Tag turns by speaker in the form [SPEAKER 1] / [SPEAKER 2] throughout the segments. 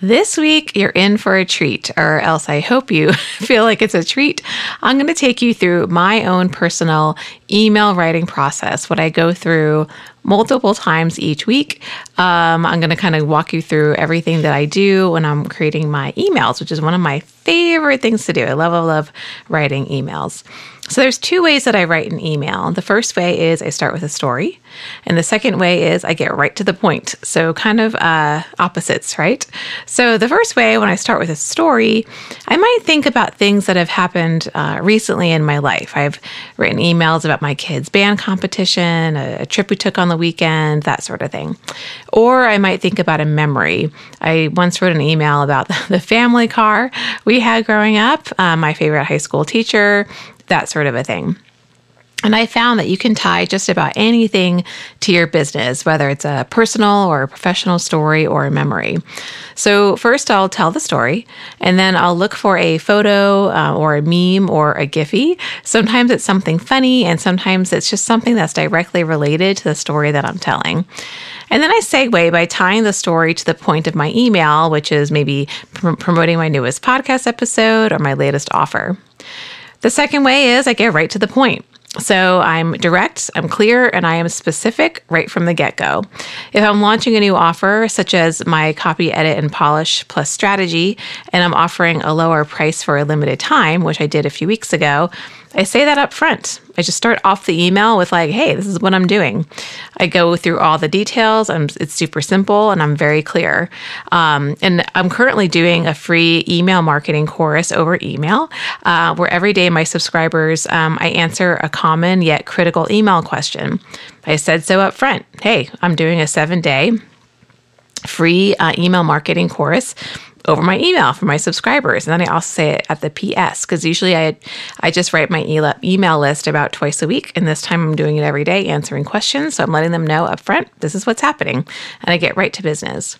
[SPEAKER 1] This week, you're in for a treat, or else I hope you feel like it's a treat. I'm going to take you through my own personal email writing process, what I go through multiple times each week. Um, I'm going to kind of walk you through everything that I do when I'm creating my emails, which is one of my favorite things to do. I love, love, love writing emails. So there's two ways that I write an email. The first way is I start with a story, and the second way is I get right to the point. So kind of uh, opposites, right? So the first way, when I start with a story, I might think about things that have happened uh, recently in my life. I've written emails about my kids' band competition, a, a trip we took on the weekend, that sort of thing. Or I might think about a memory. I once wrote an email about the family car we had growing up, uh, my favorite high school teacher that sort of a thing. And I found that you can tie just about anything to your business, whether it's a personal or a professional story or a memory. So, first, I'll tell the story, and then I'll look for a photo uh, or a meme or a Giphy. Sometimes it's something funny, and sometimes it's just something that's directly related to the story that I'm telling. And then I segue by tying the story to the point of my email, which is maybe pr- promoting my newest podcast episode or my latest offer. The second way is I get right to the point. So I'm direct, I'm clear, and I am specific right from the get go. If I'm launching a new offer, such as my copy edit and polish plus strategy, and I'm offering a lower price for a limited time, which I did a few weeks ago, I say that up front. I just start off the email with like, "Hey, this is what I'm doing." I go through all the details. I'm, it's super simple and I'm very clear. Um, and I'm currently doing a free email marketing course over email, uh, where every day my subscribers, um, I answer a common yet critical email question. I said so up front. Hey, I'm doing a seven day free uh, email marketing course over my email for my subscribers. And then I also say it at the PS because usually I I just write my email list about twice a week, and this time I'm doing it every day, answering questions. So I'm letting them know up front this is what's happening, and I get right to business.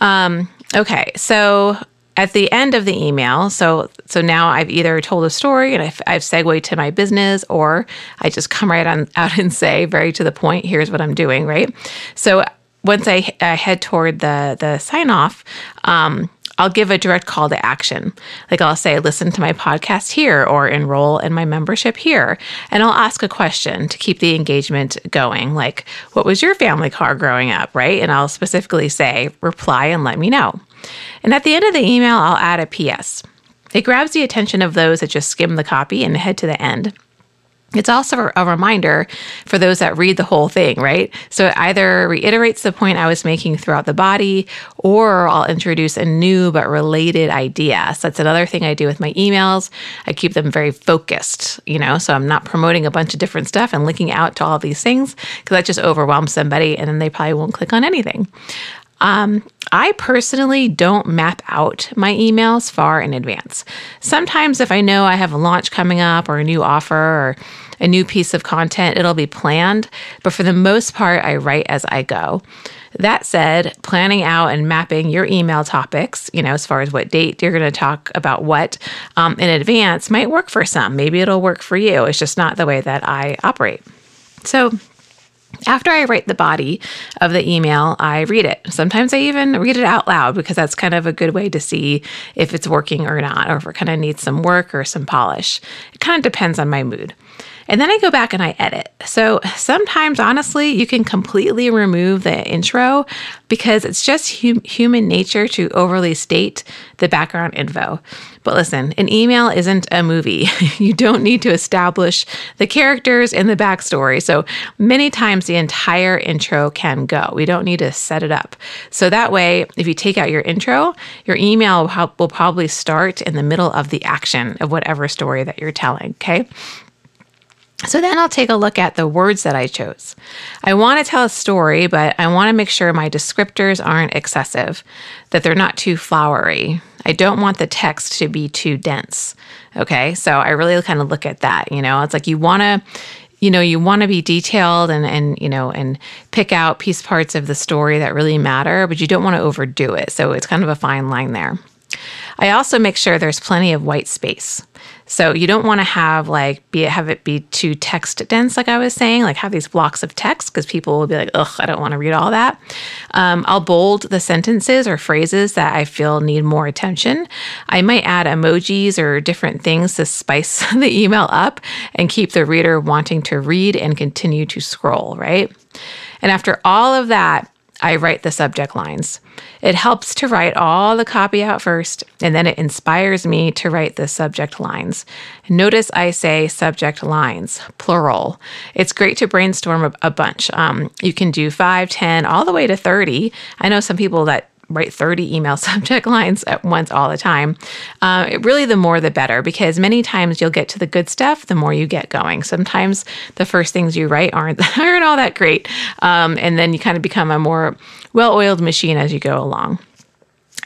[SPEAKER 1] Um, okay, so at the end of the email so so now i've either told a story and i've, I've segued to my business or i just come right on out and say very to the point here's what i'm doing right so once i, I head toward the the sign off um, I'll give a direct call to action. Like I'll say, listen to my podcast here or enroll in my membership here. And I'll ask a question to keep the engagement going. Like, what was your family car growing up? Right. And I'll specifically say, reply and let me know. And at the end of the email, I'll add a PS. It grabs the attention of those that just skim the copy and head to the end. It's also a reminder for those that read the whole thing, right? So it either reiterates the point I was making throughout the body, or I'll introduce a new but related idea. So that's another thing I do with my emails. I keep them very focused, you know, so I'm not promoting a bunch of different stuff and linking out to all these things because that just overwhelms somebody and then they probably won't click on anything. Um, I personally don't map out my emails far in advance. Sometimes, if I know I have a launch coming up or a new offer or a new piece of content, it'll be planned. But for the most part, I write as I go. That said, planning out and mapping your email topics, you know, as far as what date you're going to talk about what um, in advance might work for some. Maybe it'll work for you. It's just not the way that I operate. So, after I write the body of the email, I read it. Sometimes I even read it out loud because that's kind of a good way to see if it's working or not, or if it kind of needs some work or some polish. It kind of depends on my mood. And then I go back and I edit. So sometimes, honestly, you can completely remove the intro because it's just hum- human nature to overly state the background info. But listen, an email isn't a movie. you don't need to establish the characters and the backstory. So many times the entire intro can go. We don't need to set it up. So that way, if you take out your intro, your email will probably start in the middle of the action of whatever story that you're telling. Okay. So then I'll take a look at the words that I chose. I want to tell a story, but I want to make sure my descriptors aren't excessive, that they're not too flowery. I don't want the text to be too dense. Okay. So I really kind of look at that. You know, it's like you want to you know you want to be detailed and and you know and pick out piece parts of the story that really matter but you don't want to overdo it so it's kind of a fine line there i also make sure there's plenty of white space so you don't want to have like be have it be too text dense, like I was saying, like have these blocks of text because people will be like, ugh, I don't want to read all that. Um, I'll bold the sentences or phrases that I feel need more attention. I might add emojis or different things to spice the email up and keep the reader wanting to read and continue to scroll, right? And after all of that, I write the subject lines. It helps to write all the copy out first, and then it inspires me to write the subject lines. Notice I say subject lines, plural. It's great to brainstorm a, a bunch. Um, you can do five, ten, all the way to 30. I know some people that write 30 email subject lines at once all the time. Uh, it, really, the more the better, because many times you'll get to the good stuff the more you get going. Sometimes the first things you write aren't, aren't all that great. Um, and then you kind of become a more well oiled machine as you go along.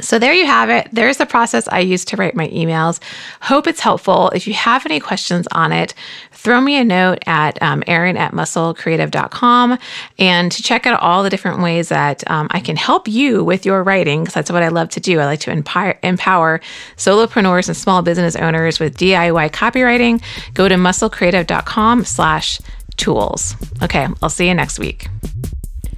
[SPEAKER 1] So there you have it. There's the process I use to write my emails. Hope it's helpful. If you have any questions on it, throw me a note at um, Erin at musclecreative.com and to check out all the different ways that um, I can help you with your writing because that's what I love to do. I like to empower, empower solopreneurs and small business owners with DIY copywriting. Go to musclecreative.com slash tools. Okay, I'll see you next week.